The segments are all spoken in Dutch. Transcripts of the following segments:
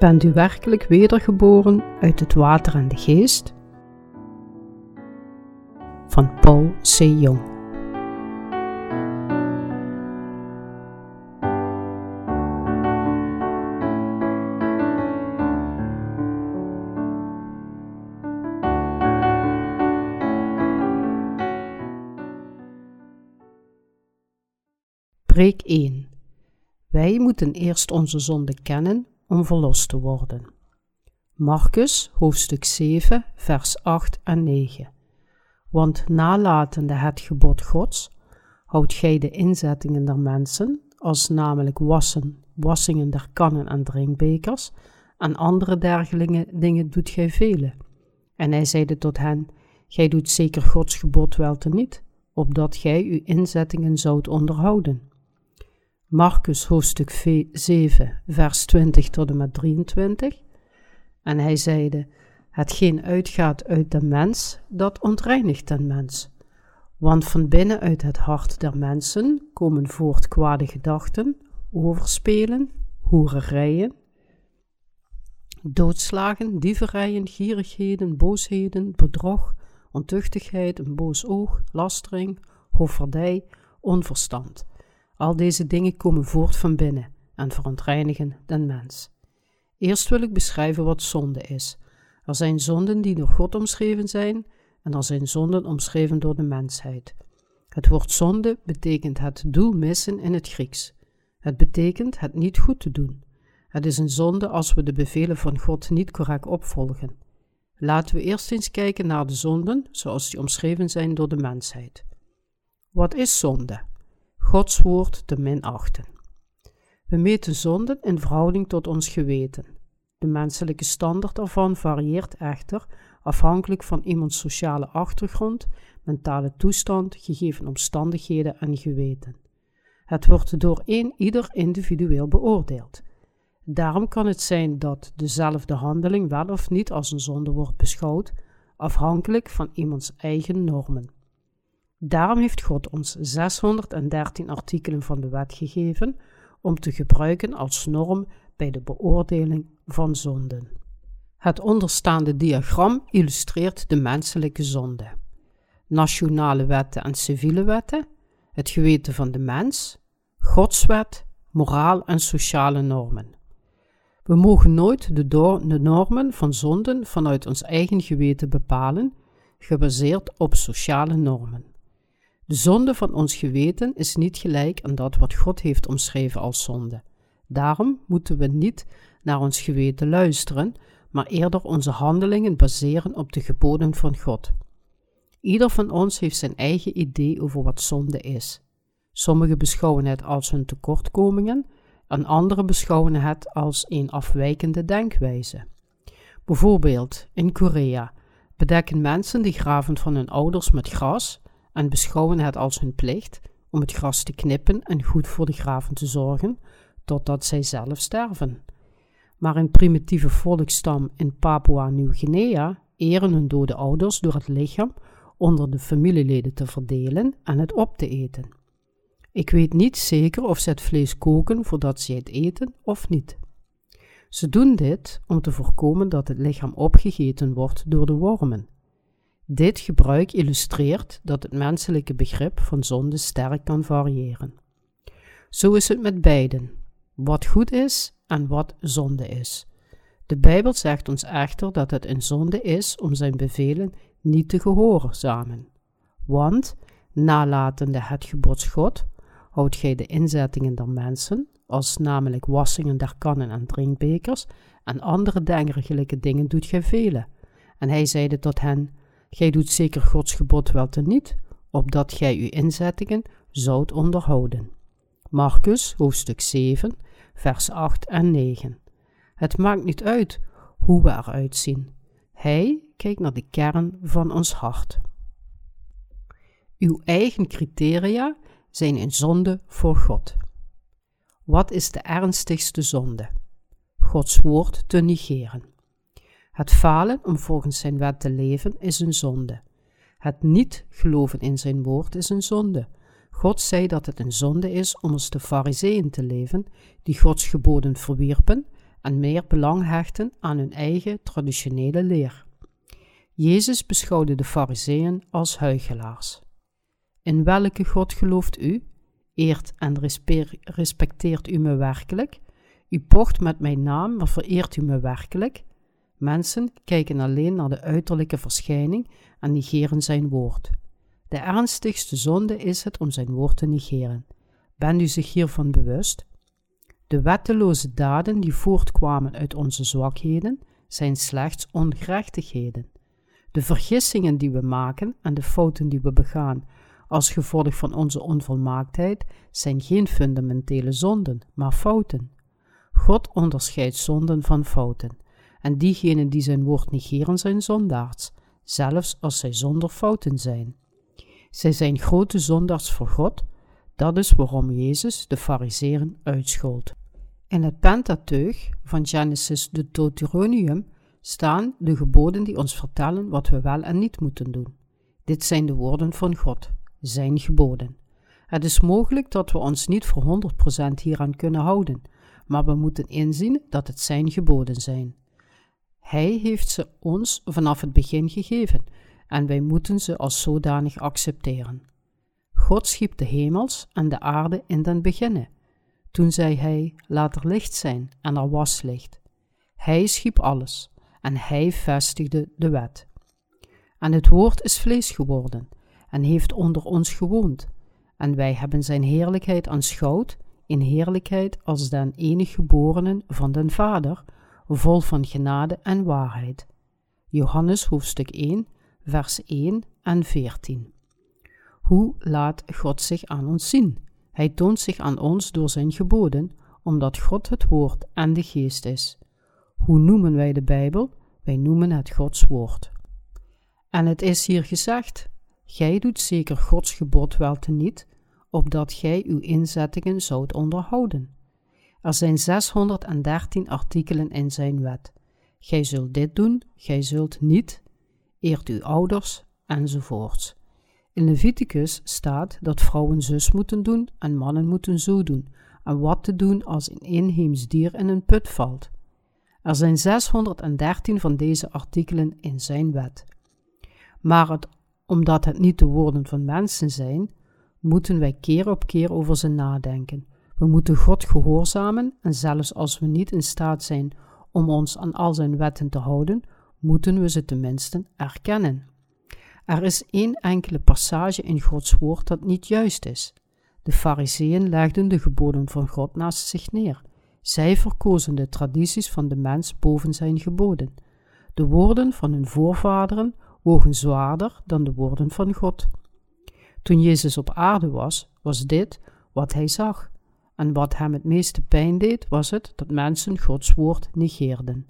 Bent u werkelijk wedergeboren uit het water en de geest? Van Paul C. Jong. Preek 1. Wij moeten eerst onze zonde kennen om verlost te worden. Marcus hoofdstuk 7, vers 8 en 9. Want nalatende het gebod Gods, houdt gij de inzettingen der mensen, als namelijk wassen, wassingen der kannen en drinkbekers, en andere dergelijke dingen doet gij vele. En hij zeide tot hen, gij doet zeker Gods gebod wel te niet, opdat gij uw inzettingen zoudt onderhouden. Marcus hoofdstuk 7, vers 20 tot en met 23. En hij zeide: Hetgeen uitgaat uit de mens, dat ontreinigt den mens. Want van binnen uit het hart der mensen komen voort kwade gedachten, overspelen, hoererijen, doodslagen, dieverijen, gierigheden, boosheden, bedrog, ontuchtigheid, een boos oog, lastering, hofferdij, onverstand al deze dingen komen voort van binnen en verontreinigen den mens. Eerst wil ik beschrijven wat zonde is. Er zijn zonden die door God omschreven zijn en er zijn zonden omschreven door de mensheid. Het woord zonde betekent het doel missen in het Grieks. Het betekent het niet goed te doen. Het is een zonde als we de bevelen van God niet correct opvolgen. Laten we eerst eens kijken naar de zonden zoals die omschreven zijn door de mensheid. Wat is zonde? Gods woord te minachten. We meten zonden in verhouding tot ons geweten. De menselijke standaard ervan varieert echter afhankelijk van iemands sociale achtergrond, mentale toestand, gegeven omstandigheden en geweten. Het wordt door een ieder individueel beoordeeld. Daarom kan het zijn dat dezelfde handeling wel of niet als een zonde wordt beschouwd, afhankelijk van iemands eigen normen. Daarom heeft God ons 613 artikelen van de wet gegeven om te gebruiken als norm bij de beoordeling van zonden. Het onderstaande diagram illustreert de menselijke zonde. Nationale wetten en civiele wetten, het geweten van de mens, godswet, moraal en sociale normen. We mogen nooit de, de normen van zonden vanuit ons eigen geweten bepalen, gebaseerd op sociale normen. De zonde van ons geweten is niet gelijk aan dat wat God heeft omschreven als zonde. Daarom moeten we niet naar ons geweten luisteren, maar eerder onze handelingen baseren op de geboden van God. Ieder van ons heeft zijn eigen idee over wat zonde is. Sommigen beschouwen het als hun tekortkomingen en anderen beschouwen het als een afwijkende denkwijze. Bijvoorbeeld in Korea bedekken mensen de graven van hun ouders met gras en beschouwen het als hun plicht om het gras te knippen en goed voor de graven te zorgen, totdat zij zelf sterven. Maar een primitieve volkstam in Papua-Nieuw-Guinea eren hun dode ouders door het lichaam onder de familieleden te verdelen en het op te eten. Ik weet niet zeker of ze het vlees koken voordat ze het eten of niet. Ze doen dit om te voorkomen dat het lichaam opgegeten wordt door de wormen. Dit gebruik illustreert dat het menselijke begrip van zonde sterk kan variëren. Zo is het met beiden, wat goed is en wat zonde is. De Bijbel zegt ons echter dat het een zonde is om zijn bevelen niet te gehoorzamen. Want, nalatende het gebod God, houdt gij de inzettingen der mensen, als namelijk wassingen der kannen en drinkbekers, en andere dergelijke dingen doet gij vele. En hij zeide tot hen, Gij doet zeker Gods gebod wel te niet, opdat gij uw inzettingen zoudt onderhouden. Marcus, hoofdstuk 7, vers 8 en 9. Het maakt niet uit hoe we eruit zien. Hij kijkt naar de kern van ons hart. Uw eigen criteria zijn een zonde voor God. Wat is de ernstigste zonde? Gods woord te negeren. Het falen om volgens zijn wet te leven is een zonde. Het niet geloven in zijn woord is een zonde. God zei dat het een zonde is om als de fariseeën te leven, die Gods geboden verwierpen en meer belang hechten aan hun eigen traditionele leer. Jezus beschouwde de Fariseeën als huigelaars. In welke God gelooft u? Eert en respecteert u me werkelijk? U pocht met mijn naam, maar vereert u me werkelijk? Mensen kijken alleen naar de uiterlijke verschijning en negeren zijn woord. De ernstigste zonde is het om zijn woord te negeren. Bent u zich hiervan bewust? De wetteloze daden die voortkwamen uit onze zwakheden zijn slechts ongerechtigheden. De vergissingen die we maken en de fouten die we begaan als gevolg van onze onvolmaaktheid zijn geen fundamentele zonden, maar fouten. God onderscheidt zonden van fouten, en diegenen die zijn woord negeren zijn zondaars, zelfs als zij zonder fouten zijn. Zij zijn grote zondaars voor God, dat is waarom Jezus de Fariseeren uitschold. In het Pentateuch, van Genesis tot Deuteronomium, staan de geboden die ons vertellen wat we wel en niet moeten doen. Dit zijn de woorden van God, zijn geboden. Het is mogelijk dat we ons niet voor 100% hieraan kunnen houden, maar we moeten inzien dat het zijn geboden zijn. Hij heeft ze ons vanaf het begin gegeven en wij moeten ze als zodanig accepteren. God schiep de hemels en de aarde in den beginne. Toen zei hij: Laat er licht zijn, en er was licht. Hij schiep alles en hij vestigde de wet. En het woord is vlees geworden en heeft onder ons gewoond. En wij hebben zijn heerlijkheid aanschouwd, in heerlijkheid als den enig geborenen van den Vader, vol van genade en waarheid. Johannes hoofdstuk 1, vers 1 en 14. Hoe laat God zich aan ons zien? Hij toont zich aan ons door zijn geboden, omdat God het woord en de geest is. Hoe noemen wij de Bijbel? Wij noemen het Gods woord. En het is hier gezegd: Gij doet zeker Gods gebod wel te niet, opdat gij uw inzettingen zoudt onderhouden. Er zijn 613 artikelen in zijn wet. Gij zult dit doen, gij zult niet, eert uw ouders, enzovoorts. In Leviticus staat dat vrouwen zus moeten doen en mannen moeten zo doen, en wat te doen als een inheems dier in een put valt. Er zijn 613 van deze artikelen in zijn wet. Maar omdat het niet de woorden van mensen zijn, moeten wij keer op keer over ze nadenken. We moeten God gehoorzamen en zelfs als we niet in staat zijn om ons aan al zijn wetten te houden, moeten we ze tenminste erkennen. Er is één enkele passage in Gods woord dat niet juist is. De Fariseeën legden de geboden van God naast zich neer. Zij verkozen de tradities van de mens boven zijn geboden. De woorden van hun voorvaderen wogen zwaarder dan de woorden van God. Toen Jezus op aarde was, was dit wat hij zag. En wat hem het meeste pijn deed, was het dat mensen Gods woord negeerden.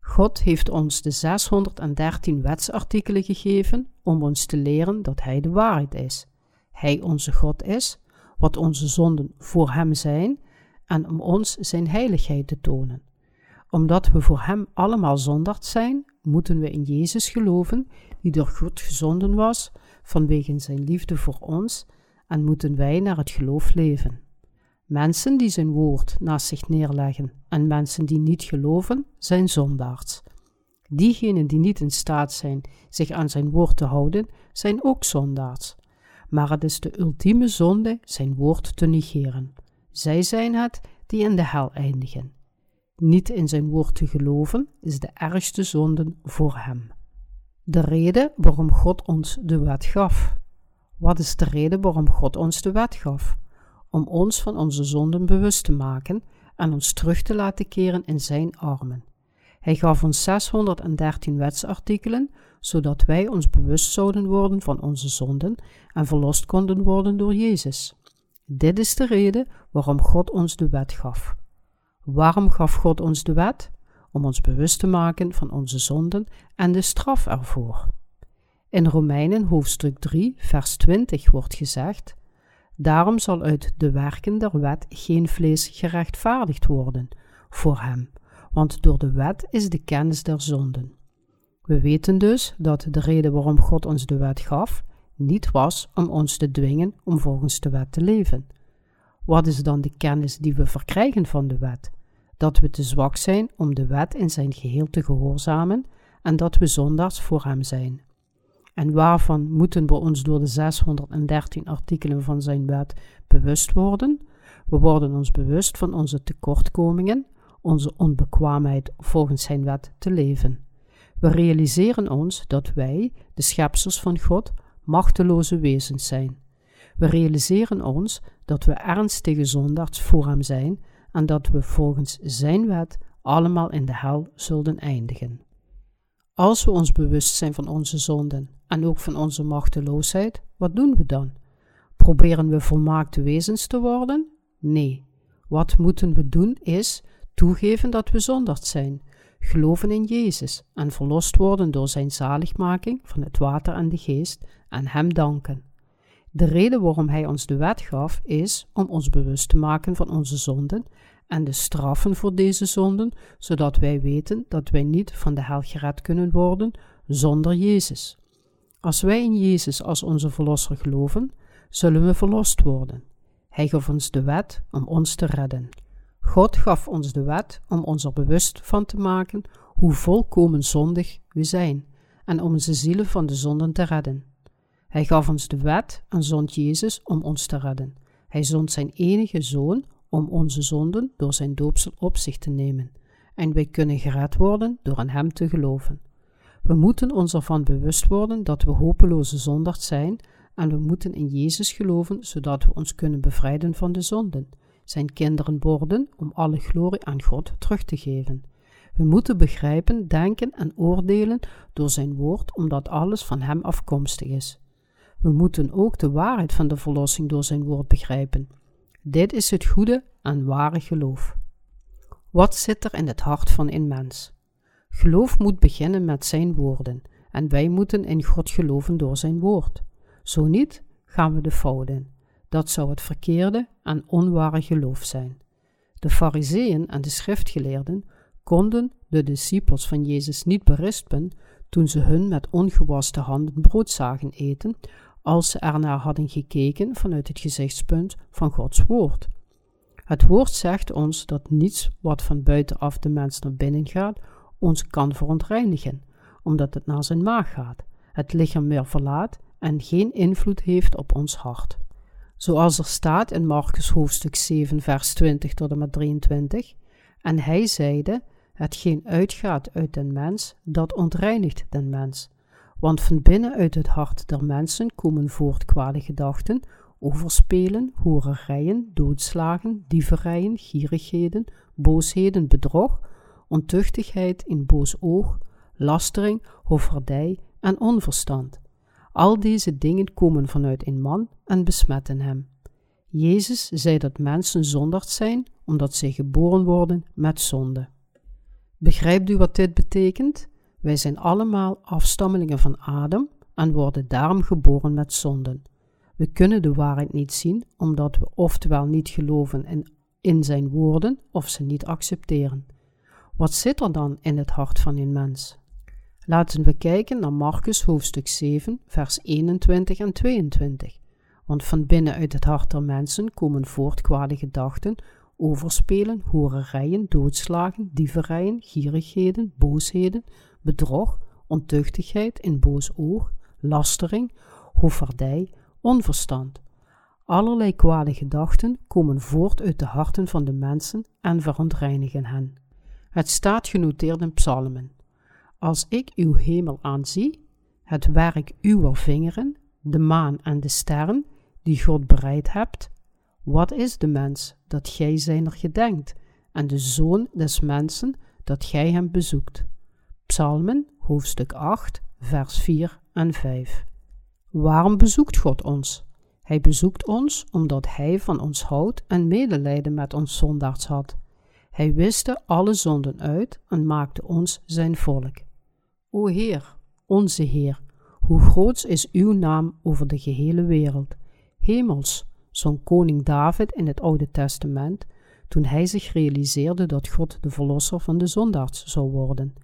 God heeft ons de 613 wetsartikelen gegeven om ons te leren dat Hij de waarheid is. Hij onze God is, wat onze zonden voor Hem zijn en om ons Zijn heiligheid te tonen. Omdat we voor Hem allemaal zondaard zijn, moeten we in Jezus geloven, die door God gezonden was vanwege Zijn liefde voor ons, en moeten wij naar het geloof leven. Mensen die zijn woord naast zich neerleggen en mensen die niet geloven, zijn zondaars. Diegenen die niet in staat zijn zich aan zijn woord te houden, zijn ook zondaars. Maar het is de ultieme zonde zijn woord te negeren. Zij zijn het die in de hel eindigen. Niet in zijn woord te geloven is de ergste zonde voor hem. De reden waarom God ons de wet gaf. Wat is de reden waarom God ons de wet gaf? Om ons van onze zonden bewust te maken en ons terug te laten keren in zijn armen. Hij gaf ons 613 wetsartikelen, zodat wij ons bewust zouden worden van onze zonden en verlost konden worden door Jezus. Dit is de reden waarom God ons de wet gaf. Waarom gaf God ons de wet? Om ons bewust te maken van onze zonden en de straf ervoor. In Romeinen hoofdstuk 3, vers 20 wordt gezegd: Daarom zal uit de werken der wet geen vlees gerechtvaardigd worden voor hem, want door de wet is de kennis der zonden. We weten dus dat de reden waarom God ons de wet gaf, niet was om ons te dwingen om volgens de wet te leven. Wat is dan de kennis die we verkrijgen van de wet? dat we te zwak zijn om de wet in zijn geheel te gehoorzamen en dat we zondaars voor hem zijn. En waarvan moeten we ons door de 613 artikelen van zijn wet bewust worden? We worden ons bewust van onze tekortkomingen, onze onbekwaamheid volgens zijn wet te leven. We realiseren ons dat wij, de schepsels van God, machteloze wezens zijn. We realiseren ons dat we ernstige zondaars voor hem zijn en dat we volgens zijn wet allemaal in de hel zullen eindigen. Als we ons bewust zijn van onze zonden en ook van onze machteloosheid, wat doen we dan? Proberen we volmaakte wezens te worden? Nee. Wat moeten we doen is toegeven dat we zondaard zijn, geloven in Jezus en verlost worden door zijn zaligmaking van het water en de geest en Hem danken. De reden waarom Hij ons de wet gaf is om ons bewust te maken van onze zonden en de straffen voor deze zonden, zodat wij weten dat wij niet van de hel gered kunnen worden zonder Jezus. Als wij in Jezus als onze Verlosser geloven, zullen we verlost worden. Hij gaf ons de wet om ons te redden. God gaf ons de wet om ons er bewust van te maken hoe volkomen zondig we zijn en om onze zielen van de zonden te redden. Hij gaf ons de wet en zond Jezus om ons te redden. Hij zond zijn enige zoon om onze zonden door zijn doopsel op zich te nemen. En wij kunnen gered worden door aan hem te geloven. We moeten ons ervan bewust worden dat we hopeloze zondaars zijn en we moeten in Jezus geloven zodat we ons kunnen bevrijden van de zonden, zijn kinderen worden om alle glorie aan God terug te geven. We moeten begrijpen, denken en oordelen door zijn woord, omdat alles van hem afkomstig is. We moeten ook de waarheid van de verlossing door zijn woord begrijpen. Dit is het goede en ware geloof. Wat zit er in het hart van een mens? Geloof moet beginnen met zijn woorden, en wij moeten in God geloven door zijn woord. Zo niet, gaan we de fout in. Dat zou het verkeerde en onware geloof zijn. De fariseeën en de schriftgeleerden konden de discipels van Jezus niet berispen toen ze hun met ongewaste handen brood zagen eten, als ze ernaar hadden gekeken vanuit het gezichtspunt van Gods woord. Het woord zegt ons dat niets wat van buitenaf de mens naar binnen gaat, ons kan verontreinigen, omdat het naar zijn maag gaat, het lichaam meer verlaat en geen invloed heeft op ons hart. Zoals er staat in Marcus hoofdstuk 7, vers 20 tot en met 23. En hij zeide: Hetgeen uitgaat uit den mens, dat ontreinigt den mens. Want van binnen uit het hart der mensen komen voort kwade gedachten, overspelen, horerijen, doodslagen, dieverijen, gierigheden, boosheden, bedrog, ontuchtigheid in boos oog, lastering, hofferdij en onverstand. Al deze dingen komen vanuit een man en besmetten hem. Jezus zei dat mensen zondaard zijn omdat zij geboren worden met zonde. Begrijpt u wat dit betekent? Wij zijn allemaal afstammelingen van Adam en worden daarom geboren met zonden. We kunnen de waarheid niet zien omdat we oftewel niet geloven in zijn woorden of ze niet accepteren. Wat zit er dan in het hart van een mens? Laten we kijken naar Marcus hoofdstuk 7, vers 21 en 22. Want van binnen uit het hart der mensen komen voort kwade gedachten, overspelen, horerijen, doodslagen, dieverijen, gierigheden, boosheden, bedrog, ontuchtigheid, in boos oog, lastering, hoofdvaardij, onverstand. Allerlei kwade gedachten komen voort uit de harten van de mensen en verontreinigen hen. Het staat genoteerd in psalmen. Als ik uw hemel aanzie, het werk uwer vingeren, de maan en de sterren, die God bereid hebt, wat is de mens dat gij zijner gedenkt, en de zoon des mensen dat gij hem bezoekt? Psalmen, hoofdstuk 8, vers 4 en 5. Waarom bezoekt God ons? Hij bezoekt ons omdat Hij van ons houdt en medelijden met ons zondaards had. Hij wiste alle zonden uit en maakte ons zijn volk. O Heer, onze Heer, hoe groot is uw naam over de gehele wereld. Hemels, zo'n koning David in het Oude Testament, toen hij zich realiseerde dat God de verlosser van de zondaars zou worden.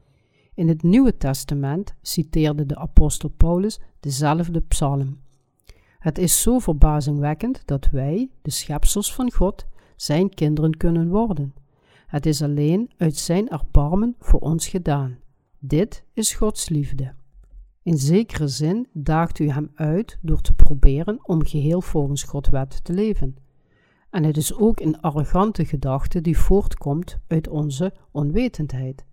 In het Nieuwe Testament citeerde de apostel Paulus dezelfde psalm. Het is zo verbazingwekkend dat wij, de schepsels van God, zijn kinderen kunnen worden. Het is alleen uit zijn erbarmen voor ons gedaan. Dit is Gods liefde. In zekere zin daagt u hem uit door te proberen om geheel volgens Gods wet te leven. En het is ook een arrogante gedachte die voortkomt uit onze onwetendheid.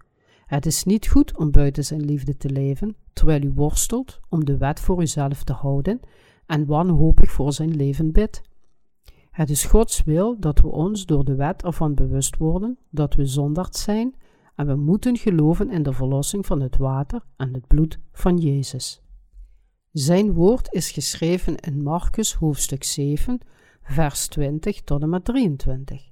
Het is niet goed om buiten zijn liefde te leven, terwijl u worstelt om de wet voor uzelf te houden en wanhopig voor zijn leven bidt. Het is Gods wil dat we ons door de wet ervan bewust worden dat we zondaard zijn en we moeten geloven in de verlossing van het water en het bloed van Jezus. Zijn woord is geschreven in Marcus hoofdstuk 7, vers 20 tot en met 23.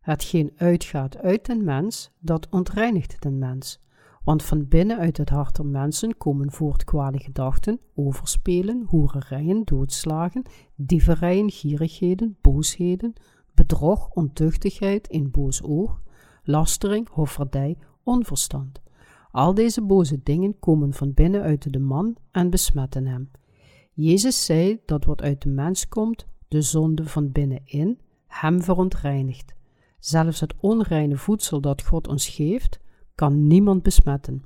Hetgeen uitgaat uit den mens, dat ontreinigt den mens. Want van binnen uit het hart der mensen komen voort kwade gedachten, overspelen, hoererijen, doodslagen, dieverijen, gierigheden, boosheden, bedrog, ontuchtigheid, in boos oog, lastering, hofferdij, onverstand. Al deze boze dingen komen van binnen uit de man en besmetten hem. Jezus zei dat wat uit de mens komt, de zonde van binnenin, hem verontreinigt. Zelfs het onreine voedsel dat God ons geeft, kan niemand besmetten.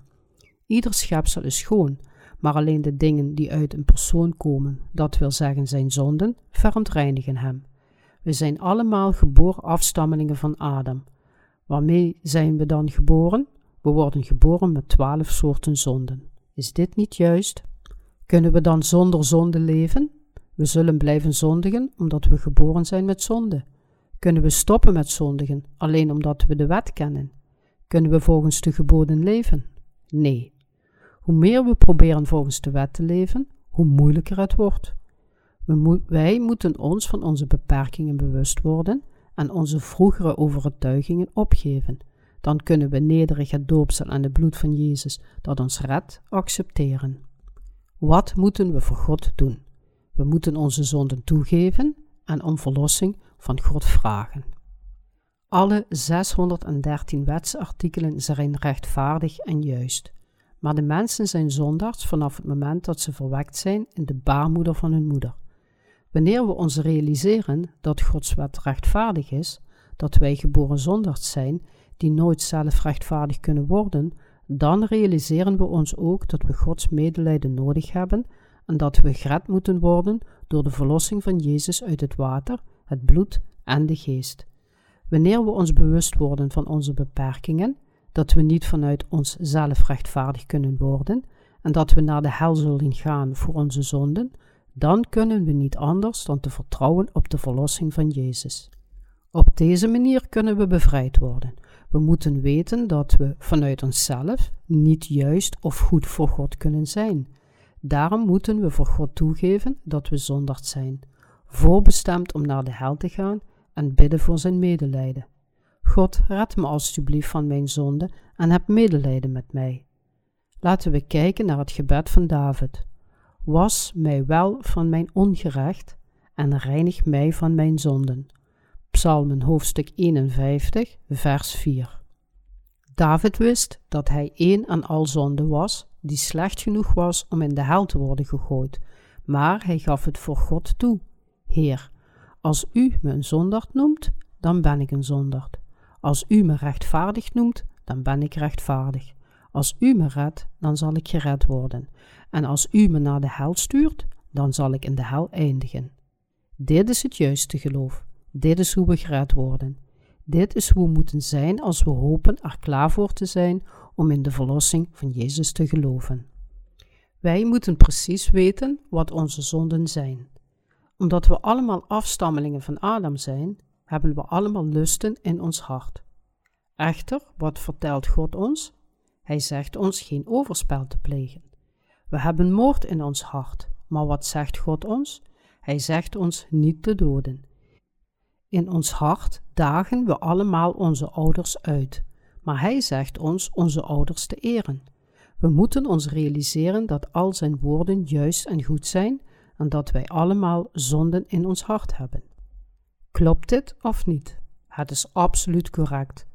Ieder schepsel is schoon, maar alleen de dingen die uit een persoon komen, dat wil zeggen zijn zonden, verontreinigen hem. We zijn allemaal geboren afstammelingen van Adam. Waarmee zijn we dan geboren? We worden geboren met twaalf soorten zonden. Is dit niet juist? Kunnen we dan zonder zonde leven? We zullen blijven zondigen omdat we geboren zijn met zonde. Kunnen we stoppen met zondigen alleen omdat we de wet kennen? Kunnen we volgens de geboden leven? Nee. Hoe meer we proberen volgens de wet te leven, hoe moeilijker het wordt. We wij moeten ons van onze beperkingen bewust worden en onze vroegere overtuigingen opgeven. Dan kunnen we nederig het doopsel en het bloed van Jezus dat ons redt accepteren. Wat moeten we voor God doen? We moeten onze zonden toegeven en om verlossing van God vragen. Alle 613 wetsartikelen zijn rechtvaardig en juist, maar de mensen zijn zondaars vanaf het moment dat ze verwekt zijn in de baarmoeder van hun moeder. Wanneer we ons realiseren dat Gods wet rechtvaardig is, dat wij geboren zondaars zijn, die nooit zelf rechtvaardig kunnen worden, dan realiseren we ons ook dat we Gods medelijden nodig hebben en dat we gered moeten worden door de verlossing van Jezus uit het water, het bloed en de geest. Wanneer we ons bewust worden van onze beperkingen, dat we niet vanuit onszelf rechtvaardig kunnen worden en dat we naar de hel zullen gaan voor onze zonden, dan kunnen we niet anders dan te vertrouwen op de verlossing van Jezus. Op deze manier kunnen we bevrijd worden. We moeten weten dat we vanuit onszelf niet juist of goed voor God kunnen zijn. Daarom moeten we voor God toegeven dat we zondaard zijn, voorbestemd om naar de hel te gaan en bidden voor zijn medelijden. God, red me alstublieft van mijn zonde en heb medelijden met mij. Laten we kijken naar het gebed van David. Was mij wel van mijn ongerecht en reinig mij van mijn zonden. Psalmen hoofdstuk 51, vers 4. David wist dat hij één aan al zonde was, die slecht genoeg was om in de hel te worden gegooid, maar hij gaf het voor God toe. Heer, als u me een zondaard noemt, dan ben ik een zondaard. Als u me rechtvaardig noemt, dan ben ik rechtvaardig. Als u me redt, dan zal ik gered worden. En als u me naar de hel stuurt, dan zal ik in de hel eindigen. Dit is het juiste geloof. Dit is hoe we gered worden. Dit is hoe we moeten zijn als we hopen er klaar voor te zijn om in de verlossing van Jezus te geloven. Wij moeten precies weten wat onze zonden zijn. Omdat we allemaal afstammelingen van Adam zijn, hebben we allemaal lusten in ons hart. Echter, wat vertelt God ons? Hij zegt ons geen overspel te plegen. We hebben moord in ons hart, maar wat zegt God ons? Hij zegt ons niet te doden. In ons hart dagen we allemaal onze ouders uit, maar Hij zegt ons onze ouders te eren. We moeten ons realiseren dat al zijn woorden juist en goed zijn en dat wij allemaal zonden in ons hart hebben. Klopt dit of niet? Het is absoluut correct.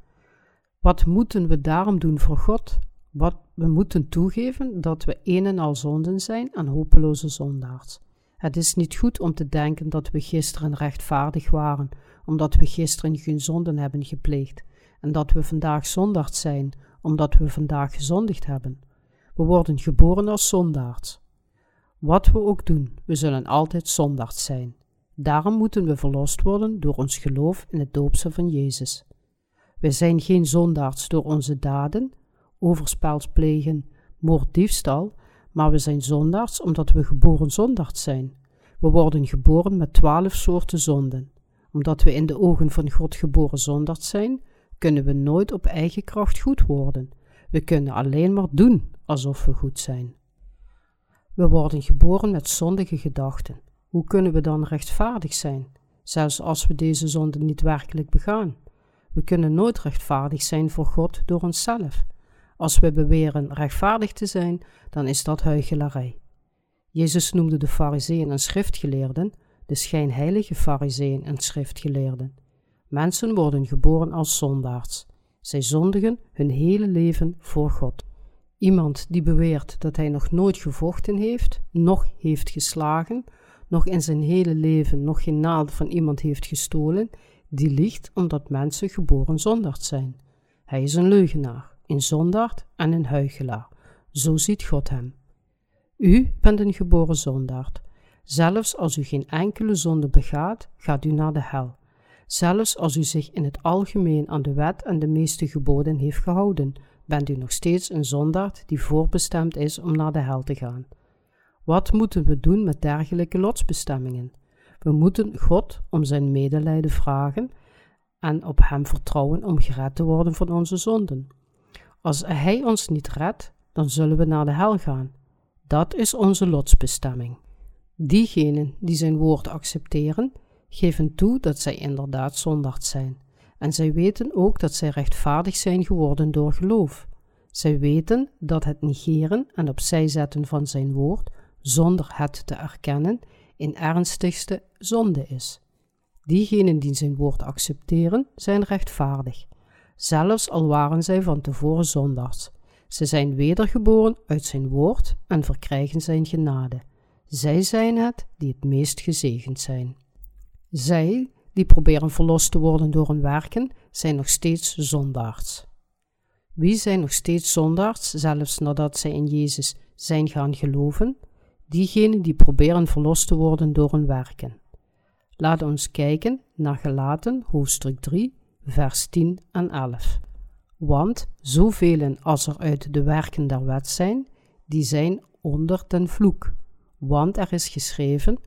Wat moeten we daarom doen voor God? Wat we moeten toegeven dat we een en al zonden zijn en hopeloze zondaars. Het is niet goed om te denken dat we gisteren rechtvaardig waren, omdat we gisteren geen zonden hebben gepleegd. en dat we vandaag zondaard zijn omdat we vandaag gezondigd hebben. We worden geboren als zondaards. Wat we ook doen, we zullen altijd zondaard zijn. Daarom moeten we verlost worden door ons geloof in het doopsel van Jezus. Wij zijn geen zondaards door onze daden, overspels plegen, moord, diefstal, maar we zijn zondaards omdat we geboren zondaards zijn. We worden geboren met twaalf soorten zonden. Omdat we in de ogen van God geboren zondaards zijn, kunnen we nooit op eigen kracht goed worden. We kunnen alleen maar doen alsof we goed zijn. We worden geboren met zondige gedachten. Hoe kunnen we dan rechtvaardig zijn, zelfs als we deze zonde niet werkelijk begaan? We kunnen nooit rechtvaardig zijn voor God door onszelf. Als we beweren rechtvaardig te zijn, dan is dat huichelarij. Jezus noemde de fariseeën en schriftgeleerden, de schijnheilige fariseeën en schriftgeleerden. Mensen worden geboren als zondaars. Zij zondigen hun hele leven voor God. Iemand die beweert dat hij nog nooit gevochten heeft, nog heeft geslagen, nog in zijn hele leven nog geen naald van iemand heeft gestolen, die liegt omdat mensen geboren zondaard zijn. Hij is een leugenaar, een zondaard en een huichelaar. Zo ziet God hem. U bent een geboren zondaard. Zelfs als u geen enkele zonde begaat, gaat u naar de hel. Zelfs als u zich in het algemeen aan de wet en de meeste geboden heeft gehouden, bent u nog steeds een zondaard die voorbestemd is om naar de hel te gaan. Wat moeten we doen met dergelijke lotsbestemmingen? We moeten God om zijn medelijden vragen en op Hem vertrouwen om gered te worden van onze zonden. Als Hij ons niet redt, dan zullen we naar de hel gaan. Dat is onze lotsbestemming. Diegenen die zijn woord accepteren, geven toe dat zij inderdaad zondaard zijn. En zij weten ook dat zij rechtvaardig zijn geworden door geloof. Zij weten dat het negeren en opzij zetten van zijn woord, zonder het te erkennen, in ernstigste zonde is. Diegenen die zijn woord accepteren, zijn rechtvaardig, zelfs al waren zij van tevoren zondaars. Ze zijn wedergeboren uit zijn woord en verkrijgen zijn genade. Zij zijn het die het meest gezegend zijn. Zij, die proberen verlost te worden door hun werken, zijn nog steeds zondaars. Wie zijn nog steeds zondaars, zelfs nadat zij in Jezus zijn gaan geloven? Diegenen die proberen verlost te worden door hun werken. Laat ons kijken naar Gelaten, hoofdstuk 3, vers 10 en 11. Want zoveel als er uit de werken der wet zijn, die zijn onder den vloek. Want er is geschreven: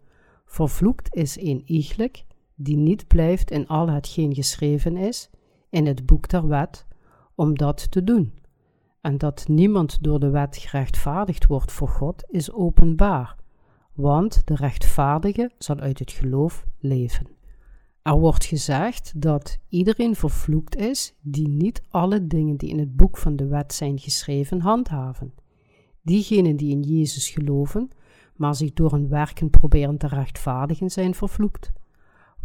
Vervloekt is een iegelijk die niet blijft in al hetgeen geschreven is in het boek der wet, om dat te doen. En dat niemand door de wet gerechtvaardigd wordt voor God, is openbaar, want de rechtvaardige zal uit het geloof leven. Er wordt gezegd dat iedereen vervloekt is die niet alle dingen die in het boek van de wet zijn geschreven handhaven. Diegenen die in Jezus geloven, maar zich door hun werken proberen te rechtvaardigen, zijn vervloekt.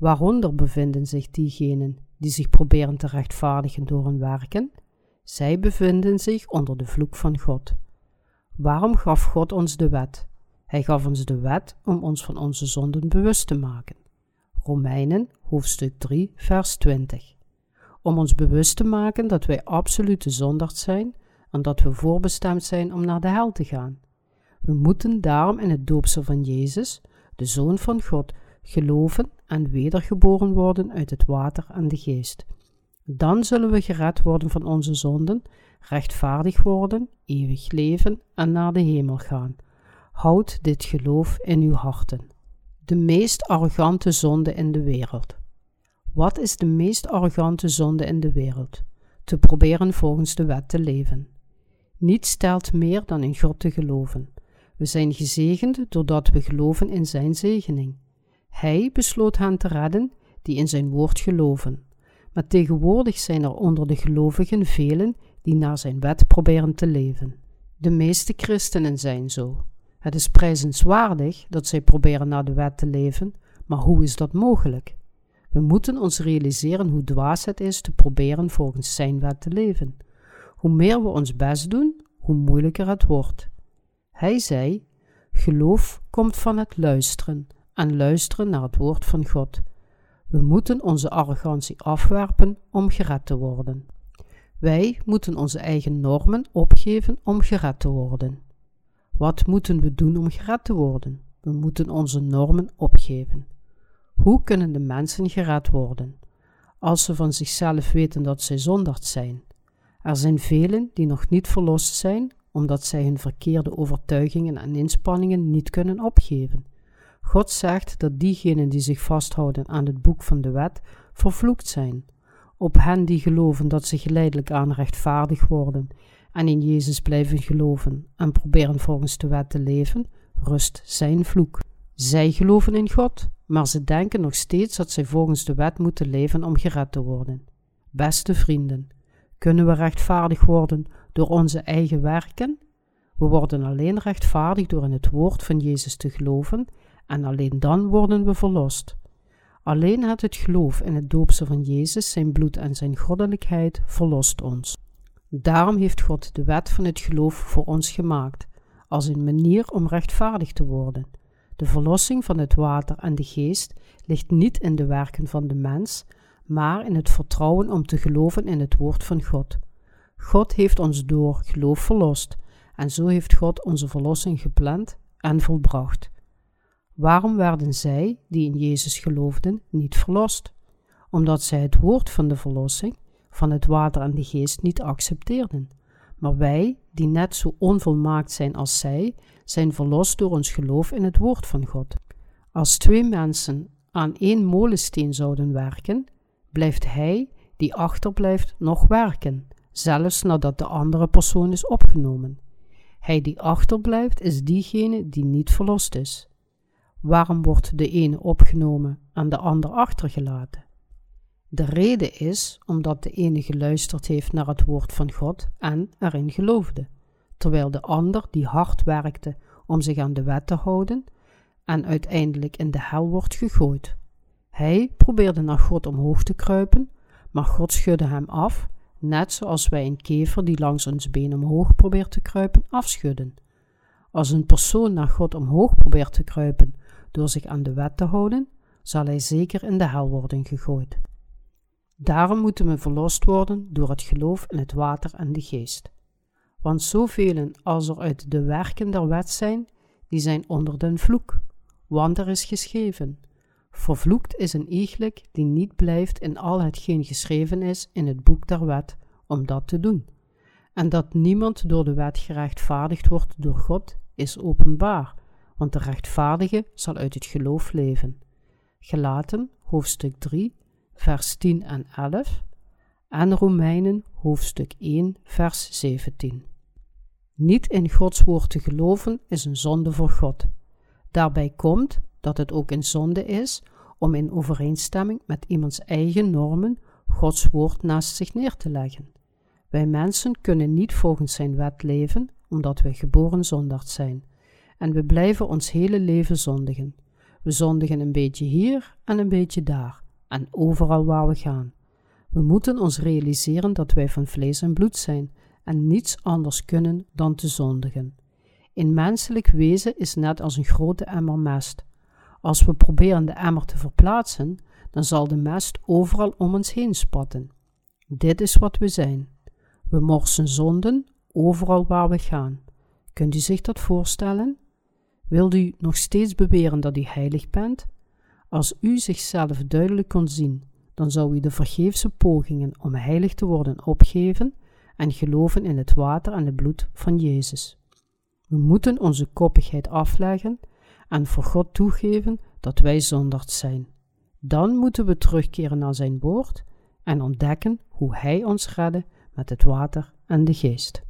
Waaronder bevinden zich diegenen die zich proberen te rechtvaardigen door hun werken? Zij bevinden zich onder de vloek van God. Waarom gaf God ons de wet? Hij gaf ons de wet om ons van onze zonden bewust te maken. Romeinen hoofdstuk 3 vers 20. Om ons bewust te maken dat wij absolute zondaars zijn en dat we voorbestemd zijn om naar de hel te gaan. We moeten daarom in het doopsel van Jezus, de Zoon van God, geloven en wedergeboren worden uit het water en de geest. Dan zullen we gered worden van onze zonden, rechtvaardig worden, eeuwig leven en naar de hemel gaan. Houd dit geloof in uw harten. De meest arrogante zonde in de wereld. Wat is de meest arrogante zonde in de wereld? Te proberen volgens de wet te leven. Niets stelt meer dan in God te geloven. We zijn gezegend doordat we geloven in Zijn zegening. Hij besloot hen te redden die in Zijn woord geloven. Maar tegenwoordig zijn er onder de gelovigen velen die naar Zijn wet proberen te leven. De meeste christenen zijn zo. Het is prijzenswaardig dat zij proberen naar de wet te leven, maar hoe is dat mogelijk? We moeten ons realiseren hoe dwaas het is te proberen volgens Zijn wet te leven. Hoe meer we ons best doen, hoe moeilijker het wordt. Hij zei: Geloof komt van het luisteren en luisteren naar het woord van God. We moeten onze arrogantie afwerpen om gered te worden. Wij moeten onze eigen normen opgeven om gered te worden. Wat moeten we doen om gered te worden? We moeten onze normen opgeven. Hoe kunnen de mensen gered worden? Als ze van zichzelf weten dat zij zondaard zijn. Er zijn velen die nog niet verlost zijn, omdat zij hun verkeerde overtuigingen en inspanningen niet kunnen opgeven. God zegt dat diegenen die zich vasthouden aan het boek van de wet vervloekt zijn. Op hen die geloven dat ze geleidelijk aan rechtvaardig worden en in Jezus blijven geloven en proberen volgens de wet te leven, rust zijn vloek. Zij geloven in God, maar ze denken nog steeds dat zij volgens de wet moeten leven om gered te worden. Beste vrienden, kunnen we rechtvaardig worden door onze eigen werken? We worden alleen rechtvaardig door in het woord van Jezus te geloven en alleen dan worden we verlost. Alleen het, het geloof in het doopse van Jezus, zijn bloed en zijn goddelijkheid verlost ons. Daarom heeft God de wet van het geloof voor ons gemaakt, als een manier om rechtvaardig te worden. De verlossing van het water en de geest ligt niet in de werken van de mens, maar in het vertrouwen om te geloven in het woord van God. God heeft ons door geloof verlost, en zo heeft God onze verlossing gepland en volbracht. Waarom werden zij, die in Jezus geloofden, niet verlost? Omdat zij het woord van de verlossing, van het water en de geest niet accepteerden. Maar wij, die net zo onvolmaakt zijn als zij, zijn verlost door ons geloof in het woord van God. Als twee mensen aan één molensteen zouden werken, blijft hij, die achterblijft, nog werken, zelfs nadat de andere persoon is opgenomen. Hij die achterblijft, is diegene die niet verlost is. Waarom wordt de ene opgenomen en de ander achtergelaten? De reden is omdat de ene geluisterd heeft naar het woord van God en erin geloofde, terwijl de ander die hard werkte om zich aan de wet te houden en uiteindelijk in de hel wordt gegooid. Hij probeerde naar God omhoog te kruipen, maar God schudde hem af, net zoals wij een kever die langs ons been omhoog probeert te kruipen afschudden. Als een persoon naar God omhoog probeert te kruipen door zich aan de wet te houden, zal hij zeker in de hel worden gegooid. Daarom moeten we verlost worden door het geloof in het water en de geest. Want zoveel als er uit de werken der wet zijn, die zijn onder den vloek. Want er is geschreven: Vervloekt is een iegelijk die niet blijft in al hetgeen geschreven is in het boek der wet, om dat te doen. En dat niemand door de wet gerechtvaardigd wordt door God, is openbaar, want de rechtvaardige zal uit het geloof leven. Gelaten, hoofdstuk 3, vers 10 en 11 en Romeinen, hoofdstuk 1, vers 17. Niet in Gods woord te geloven is een zonde voor God. Daarbij komt dat het ook een zonde is om in overeenstemming met iemands eigen normen Gods woord naast zich neer te leggen. Wij mensen kunnen niet volgens zijn wet leven, omdat wij geboren zondaard zijn. En we blijven ons hele leven zondigen. We zondigen een beetje hier en een beetje daar, en overal waar we gaan. We moeten ons realiseren dat wij van vlees en bloed zijn en niets anders kunnen dan te zondigen. In menselijk wezen is net als een grote emmer mest. Als we proberen de emmer te verplaatsen, dan zal de mest overal om ons heen spatten. Dit is wat we zijn. We morsen zonden overal waar we gaan. Kunt u zich dat voorstellen? Wilt u nog steeds beweren dat u heilig bent? Als u zichzelf duidelijk kon zien, dan zou u de vergeefse pogingen om heilig te worden opgeven en geloven in het water en het bloed van Jezus. We moeten onze koppigheid afleggen en voor God toegeven dat wij zondaard zijn. Dan moeten we terugkeren naar zijn woord en ontdekken hoe Hij ons redde met het water en de geest.